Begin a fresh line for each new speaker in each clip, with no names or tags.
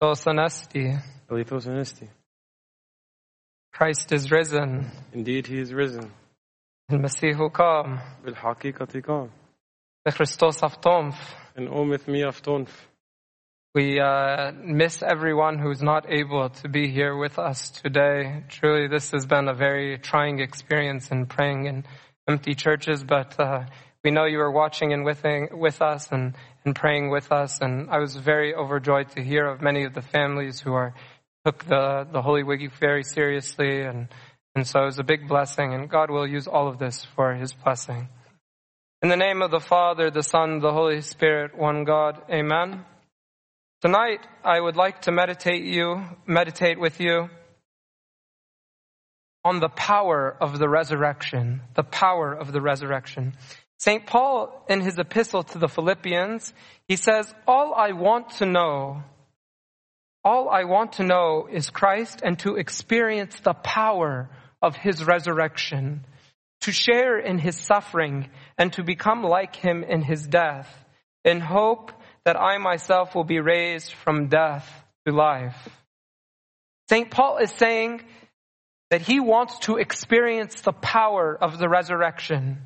Alithos anesti.
Christ is risen.
Indeed, he is risen.
المسيح قام.
بالحقيقة قام.
Christos aftonf.
And Omit with me aftonf.
We uh, miss everyone who's not able to be here with us today. Truly, this has been a very trying experience in praying in empty churches, but uh, we know you are watching and with, with us and, and praying with us. And I was very overjoyed to hear of many of the families who are took the, the Holy Week very seriously. And, and so it was a big blessing, and God will use all of this for His blessing. In the name of the Father, the Son, the Holy Spirit, one God, Amen. Tonight, I would like to meditate you, meditate with you on the power of the resurrection, the power of the resurrection. St. Paul, in his epistle to the Philippians, he says, All I want to know, all I want to know is Christ and to experience the power of his resurrection, to share in his suffering and to become like him in his death, in hope that I myself will be raised from death to life. St. Paul is saying that he wants to experience the power of the resurrection.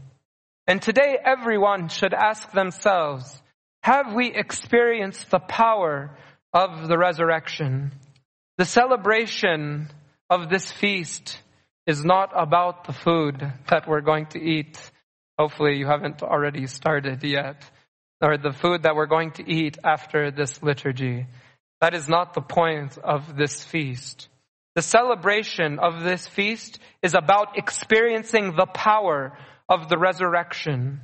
And today everyone should ask themselves, have we experienced the power of the resurrection? The celebration of this feast is not about the food that we're going to eat. Hopefully you haven't already started yet or the food that we're going to eat after this liturgy. That is not the point of this feast. The celebration of this feast is about experiencing the power of the resurrection.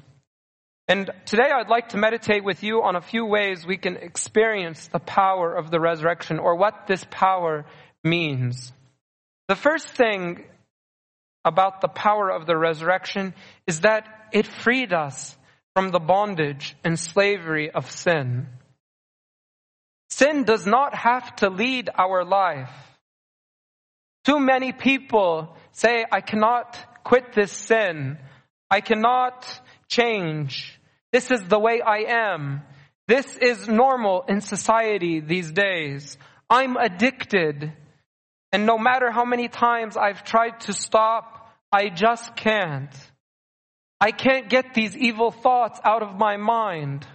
And today I'd like to meditate with you on a few ways we can experience the power of the resurrection or what this power means. The first thing about the power of the resurrection is that it freed us from the bondage and slavery of sin. Sin does not have to lead our life. Too many people say, I cannot quit this sin. I cannot change. This is the way I am. This is normal in society these days. I'm addicted. And no matter how many times I've tried to stop, I just can't. I can't get these evil thoughts out of my mind.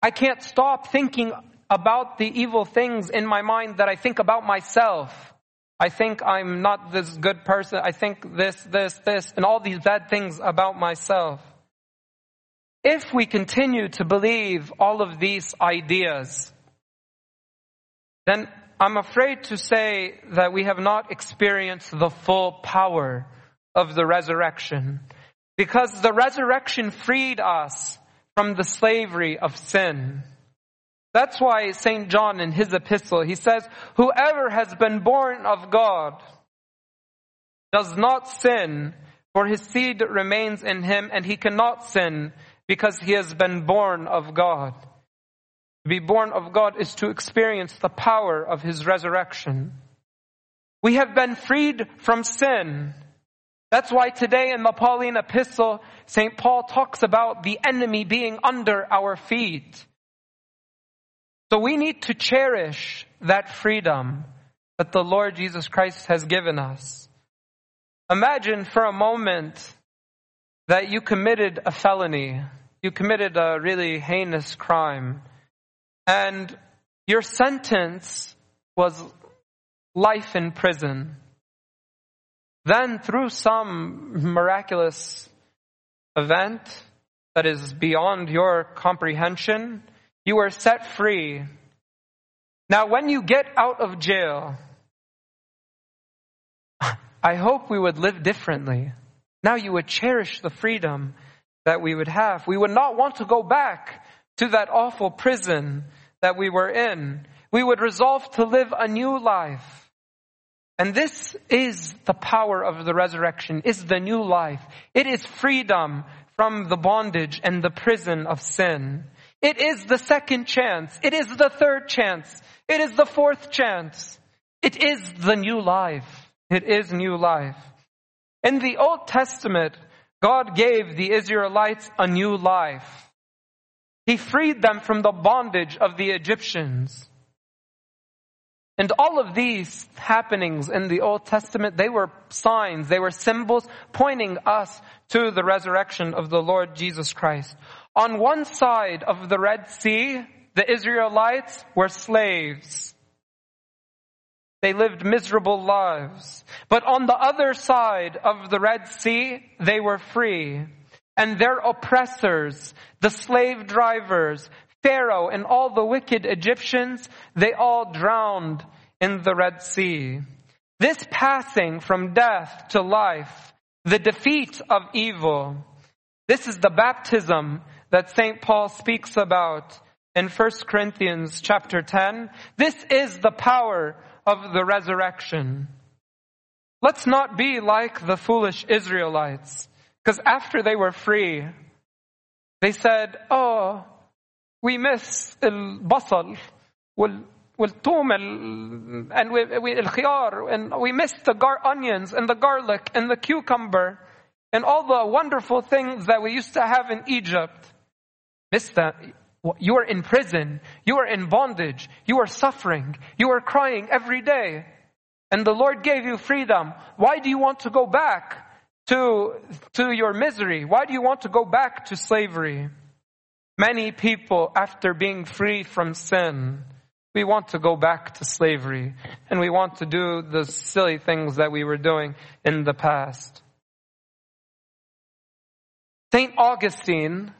I can't stop thinking about the evil things in my mind that I think about myself. I think I'm not this good person. I think this, this, this, and all these bad things about myself. If we continue to believe all of these ideas, then I'm afraid to say that we have not experienced the full power of the resurrection. Because the resurrection freed us from the slavery of sin. That's why St. John in his epistle, he says, whoever has been born of God does not sin, for his seed remains in him and he cannot sin because he has been born of God. To be born of God is to experience the power of his resurrection. We have been freed from sin. That's why today in the Pauline epistle, St. Paul talks about the enemy being under our feet. So we need to cherish that freedom that the Lord Jesus Christ has given us. Imagine for a moment that you committed a felony. You committed a really heinous crime. And your sentence was life in prison. Then through some miraculous event that is beyond your comprehension, you are set free. Now when you get out of jail, I hope we would live differently. Now you would cherish the freedom that we would have. We would not want to go back to that awful prison that we were in. We would resolve to live a new life. And this is the power of the resurrection, is the new life. It is freedom from the bondage and the prison of sin. It is the second chance. It is the third chance. It is the fourth chance. It is the new life. It is new life. In the Old Testament, God gave the Israelites a new life. He freed them from the bondage of the Egyptians. And all of these happenings in the Old Testament, they were signs, they were symbols pointing us to the resurrection of the Lord Jesus Christ. On one side of the Red Sea, the Israelites were slaves. They lived miserable lives. But on the other side of the Red Sea, they were free. And their oppressors, the slave drivers, Pharaoh and all the wicked Egyptians, they all drowned in the Red Sea. This passing from death to life, the defeat of evil, this is the baptism that St. Paul speaks about in 1 Corinthians chapter 10. This is the power of the resurrection. Let's not be like the foolish Israelites, because after they were free, they said, oh, we miss البصل والثوم and we, we, الخيار and we miss the gar- onions and the garlic and the cucumber and all the wonderful things that we used to have in Egypt. Miss that. You are in prison. You are in bondage. You are suffering. You are crying every day. And the Lord gave you freedom. Why do you want to go back to, to your misery? Why do you want to go back to slavery? Many people, after being free from sin, we want to go back to slavery and we want to do the silly things that we were doing in the past. St. Augustine,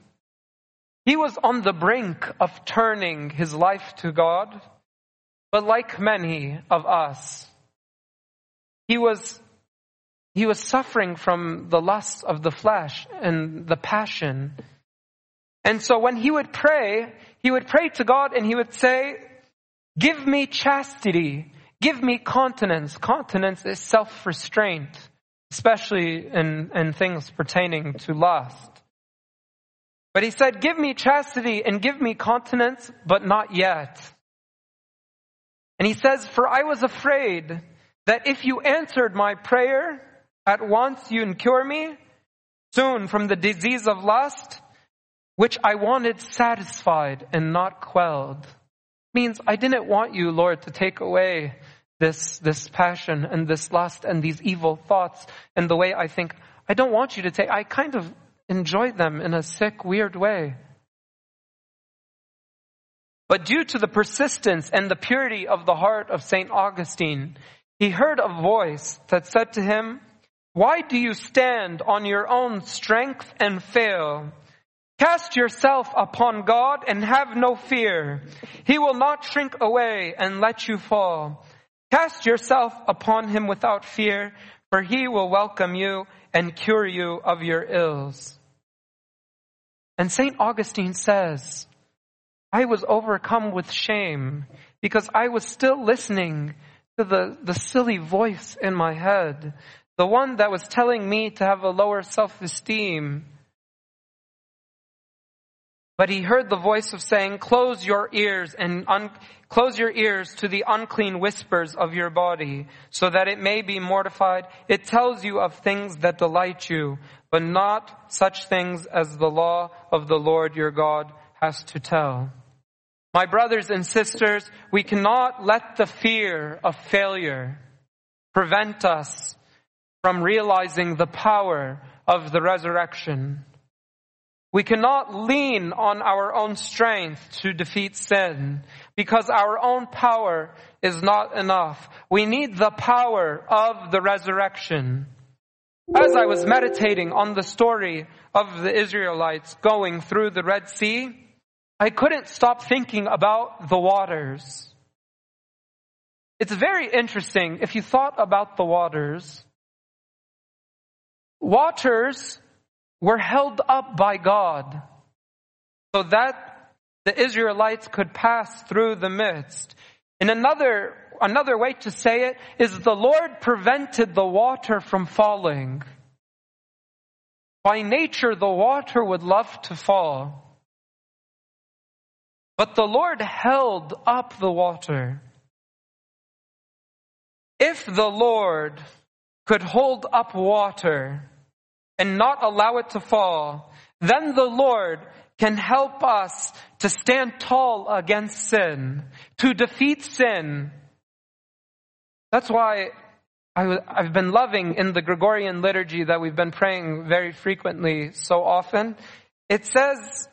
he was on the brink of turning his life to God, but like many of us, he was, he was suffering from the lust of the flesh and the passion and so when he would pray, he would pray to God and he would say, give me chastity, give me continence. Continence is self-restraint, especially in, in things pertaining to lust. But he said, give me chastity and give me continence, but not yet. And he says, for I was afraid that if you answered my prayer at once, you'd cure me soon from the disease of lust which I wanted satisfied and not quelled. Means I didn't want you, Lord, to take away this, this passion and this lust and these evil thoughts and the way I think. I don't want you to take, I kind of enjoy them in a sick, weird way. But due to the persistence and the purity of the heart of St. Augustine, he heard a voice that said to him, Why do you stand on your own strength and fail? Cast yourself upon God and have no fear. He will not shrink away and let you fall. Cast yourself upon him without fear, for he will welcome you and cure you of your ills. And St. Augustine says, I was overcome with shame because I was still listening to the, the silly voice in my head, the one that was telling me to have a lower self-esteem but he heard the voice of saying, close your ears and un- close your ears to the unclean whispers of your body so that it may be mortified. It tells you of things that delight you, but not such things as the law of the Lord your God has to tell. My brothers and sisters, we cannot let the fear of failure prevent us from realizing the power of the resurrection. We cannot lean on our own strength to defeat sin because our own power is not enough. We need the power of the resurrection. As I was meditating on the story of the Israelites going through the Red Sea, I couldn't stop thinking about the waters. It's very interesting if you thought about the waters. Waters were held up by God so that the Israelites could pass through the midst. In another, another way to say it is the Lord prevented the water from falling. By nature, the water would love to fall. But the Lord held up the water. If the Lord could hold up water, and not allow it to fall, then the Lord can help us to stand tall against sin, to defeat sin, That's why I, have been loving in the Gregorian liturgy that we've been praying very frequently so often. It says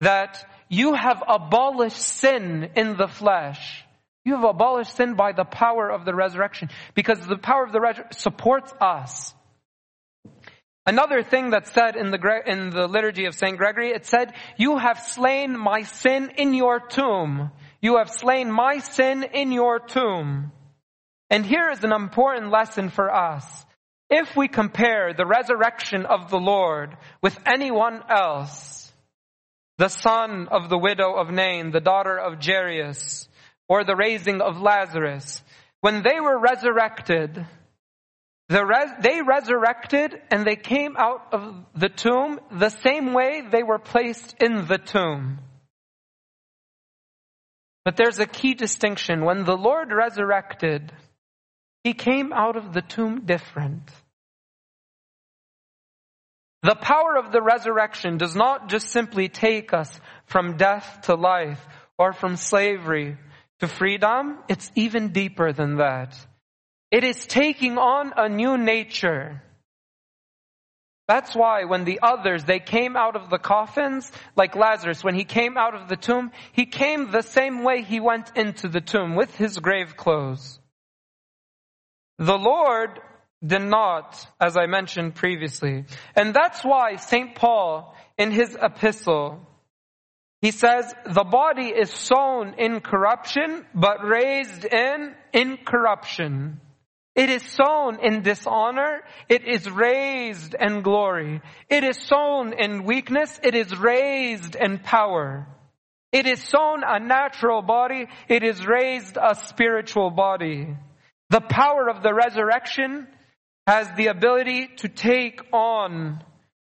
that you have abolished sin in the flesh. You have abolished sin by the power of the resurrection because the power of the resurrection supports us. Another thing that's said in the, in the liturgy of St. Gregory, it said, you have slain my sin in your tomb. You have slain my sin in your tomb. And here is an important lesson for us. If we compare the resurrection of the Lord with anyone else, the son of the widow of Nain, the daughter of Jairus, or the raising of Lazarus, when they were resurrected, the res- they resurrected and they came out of the tomb the same way they were placed in the tomb. But there's a key distinction. When the Lord resurrected, he came out of the tomb different. The power of the resurrection does not just simply take us from death to life or from slavery to freedom. It's even deeper than that. It is taking on a new nature. That's why when the others, they came out of the coffins, like Lazarus, when he came out of the tomb, he came the same way he went into the tomb, with his grave clothes. The Lord did not, as I mentioned previously. And that's why St. Paul, in his epistle, he says, the body is sown in corruption, but raised in incorruption. It is sown in dishonor. It is raised in glory. It is sown in weakness. It is raised in power. It is sown a natural body. It is raised a spiritual body. The power of the resurrection has the ability to take on,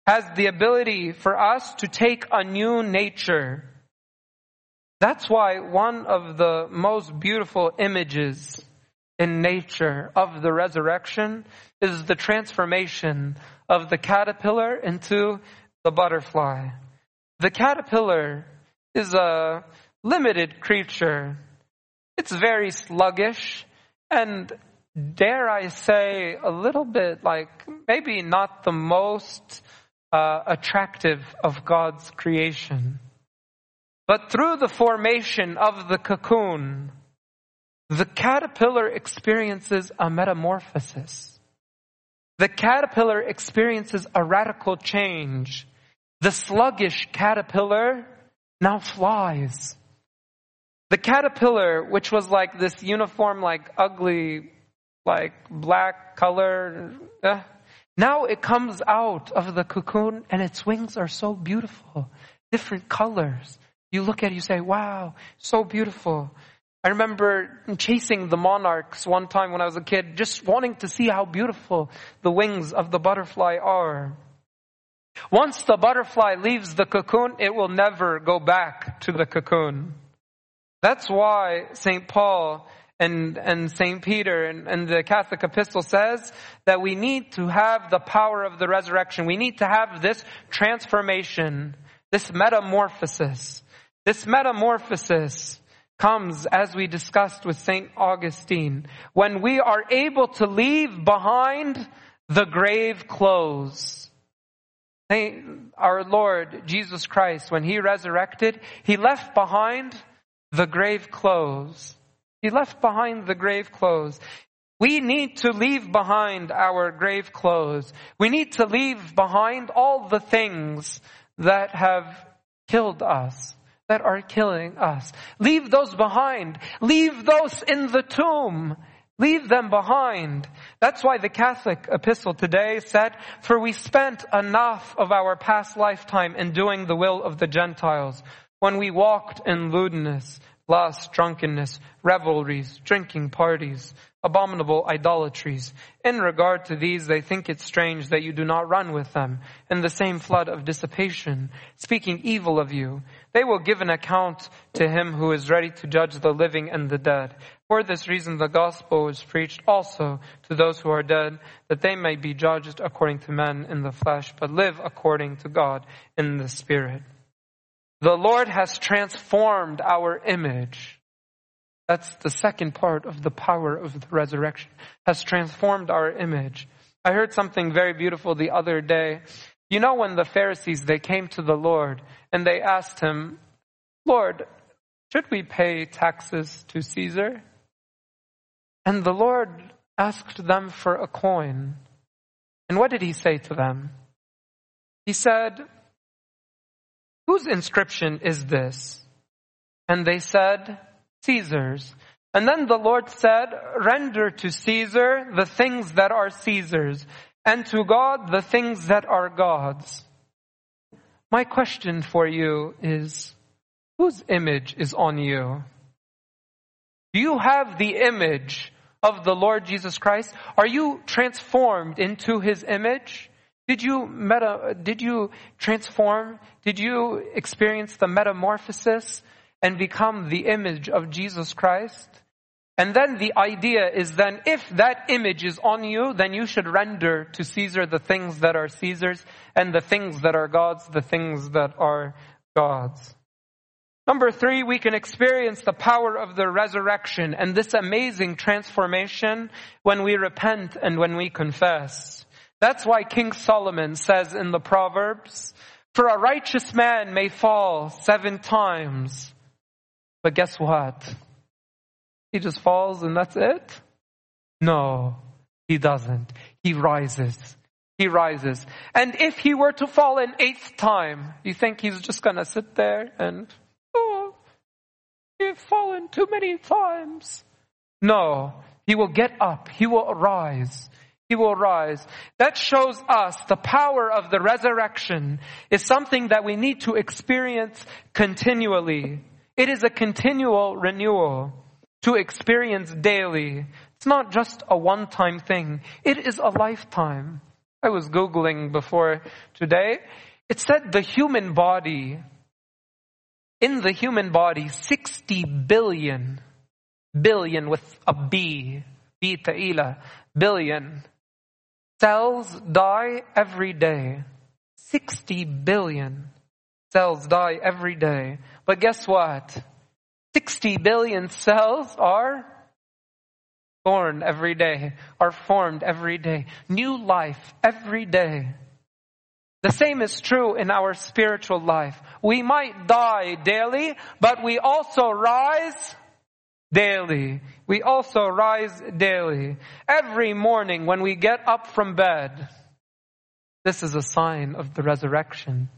has the ability for us to take a new nature. That's why one of the most beautiful images in nature of the resurrection is the transformation of the caterpillar into the butterfly. The caterpillar is a limited creature. It's very sluggish and dare I say a little bit like maybe not the most uh, attractive of God's creation. But through the formation of the cocoon, the caterpillar experiences a metamorphosis. The caterpillar experiences a radical change. The sluggish caterpillar now flies. The caterpillar, which was like this uniform, like ugly, like black color, uh, now it comes out of the cocoon and its wings are so beautiful. Different colors. You look at it, you say, wow, so beautiful. I remember chasing the monarchs one time when I was a kid, just wanting to see how beautiful the wings of the butterfly are. Once the butterfly leaves the cocoon, it will never go back to the cocoon. That's why St. Paul and, and St. Peter and, and the Catholic epistle says that we need to have the power of the resurrection. We need to have this transformation, this metamorphosis. This metamorphosis comes, as we discussed with St. Augustine, when we are able to leave behind the grave clothes. Our Lord Jesus Christ, when He resurrected, He left behind the grave clothes. He left behind the grave clothes. We need to leave behind our grave clothes. We need to leave behind all the things that have killed us that are killing us. Leave those behind. Leave those in the tomb. Leave them behind. That's why the Catholic epistle today said, for we spent enough of our past lifetime in doing the will of the Gentiles when we walked in lewdness, lust, drunkenness, revelries, drinking parties, abominable idolatries. In regard to these, they think it strange that you do not run with them in the same flood of dissipation, speaking evil of you. They will give an account to him who is ready to judge the living and the dead. For this reason, the gospel is preached also to those who are dead, that they may be judged according to men in the flesh, but live according to God in the spirit. The Lord has transformed our image That's the second part of the power of the resurrection, has transformed our image. I heard something very beautiful the other day. You know, when the Pharisees, they came to the Lord and they asked him, Lord, should we pay taxes to Caesar? And the Lord asked them for a coin. And what did he say to them? He said, Whose inscription is this? And they said, Caesar's. And then the Lord said, Render to Caesar the things that are Caesar's, and to God the things that are God's. My question for you is, whose image is on you? Do you have the image of the Lord Jesus Christ? Are you transformed into His image? Did you meta, did you transform? Did you experience the metamorphosis and become the image of Jesus Christ? And then the idea is then if that image is on you, then you should render to Caesar the things that are Caesar's and the things that are God's, the things that are God's. Number three, we can experience the power of the resurrection and this amazing transformation when we repent and when we confess. That's why King Solomon says in the Proverbs, for a righteous man may fall seven times, but guess what? He just falls and that's it? No, he doesn't. He rises. He rises. And if he were to fall an eighth time, you think he's just gonna sit there and oh, You've fallen too many times. No, he will get up. He will arise. He will rise. That shows us the power of the resurrection is something that we need to experience continually. It is a continual renewal to experience daily. It's not just a one-time thing. It is a lifetime. I was Googling before today. It said the human body in the human body 60 billion, billion with a B, B ta'ila, billion cells die every day. 60 billion cells die every day. But guess what? 60 billion cells are born every day, are formed every day. New life every day. The same is true in our spiritual life. We might die daily, but we also rise daily. We also rise daily. Every morning when we get up from bed, this is a sign of the resurrection.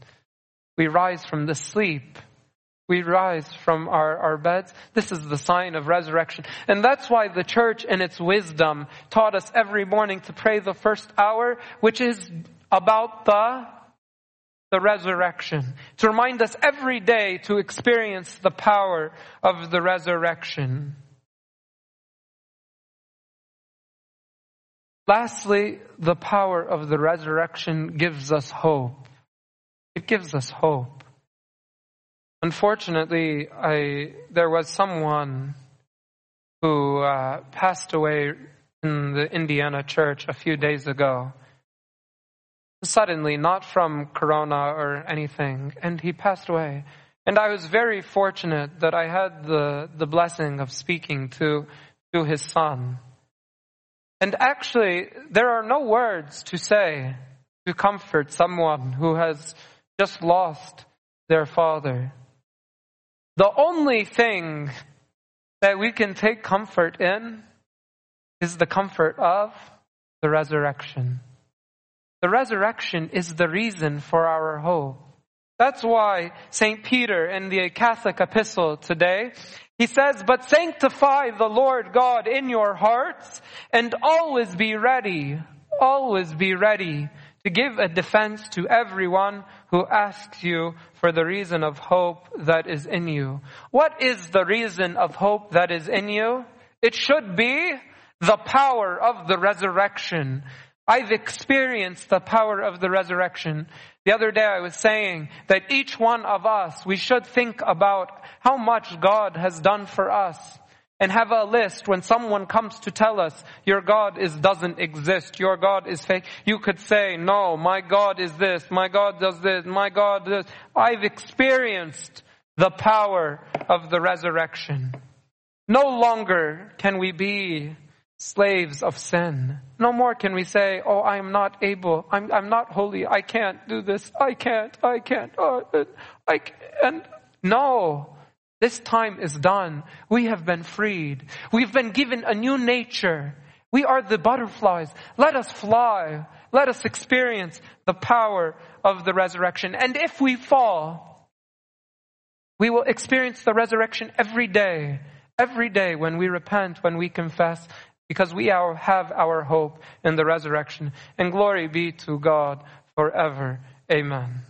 We rise from the sleep. We rise from our, our beds. This is the sign of resurrection. And that's why the church in its wisdom taught us every morning to pray the first hour, which is about the the resurrection, to remind us every day to experience the power of the resurrection. Lastly, the power of the resurrection gives us hope. It gives us hope. Unfortunately, I, there was someone who uh, passed away in the Indiana church a few days ago suddenly, not from corona or anything, and he passed away. And I was very fortunate that I had the, the blessing of speaking to, to his son. And actually, there are no words to say to comfort someone who has just lost their father. The only thing that we can take comfort in is the comfort of the resurrection. The resurrection is the reason for our hope. That's why St. Peter in the Catholic epistle today, he says, but sanctify the Lord God in your hearts and always be ready, always be ready to give a defense to everyone who asks you for the reason of hope that is in you. What is the reason of hope that is in you? It should be the power of the resurrection. I've experienced the power of the resurrection. The other day I was saying that each one of us, we should think about how much God has done for us and have a list when someone comes to tell us your God is doesn't exist, your God is fake. You could say, no, my God is this, my God does this, my God this. I've experienced the power of the resurrection. No longer can we be slaves of sin. No more can we say, oh, I am not able. I'm, I'm not holy. I can't do this. I can't. I can't. Oh, uh, I, and no. This time is done. We have been freed. We've been given a new nature. We are the butterflies. Let us fly. Let us experience the power of the resurrection. And if we fall, we will experience the resurrection every day. Every day when we repent, when we confess, because we have our hope in the resurrection. And glory be to God forever. Amen.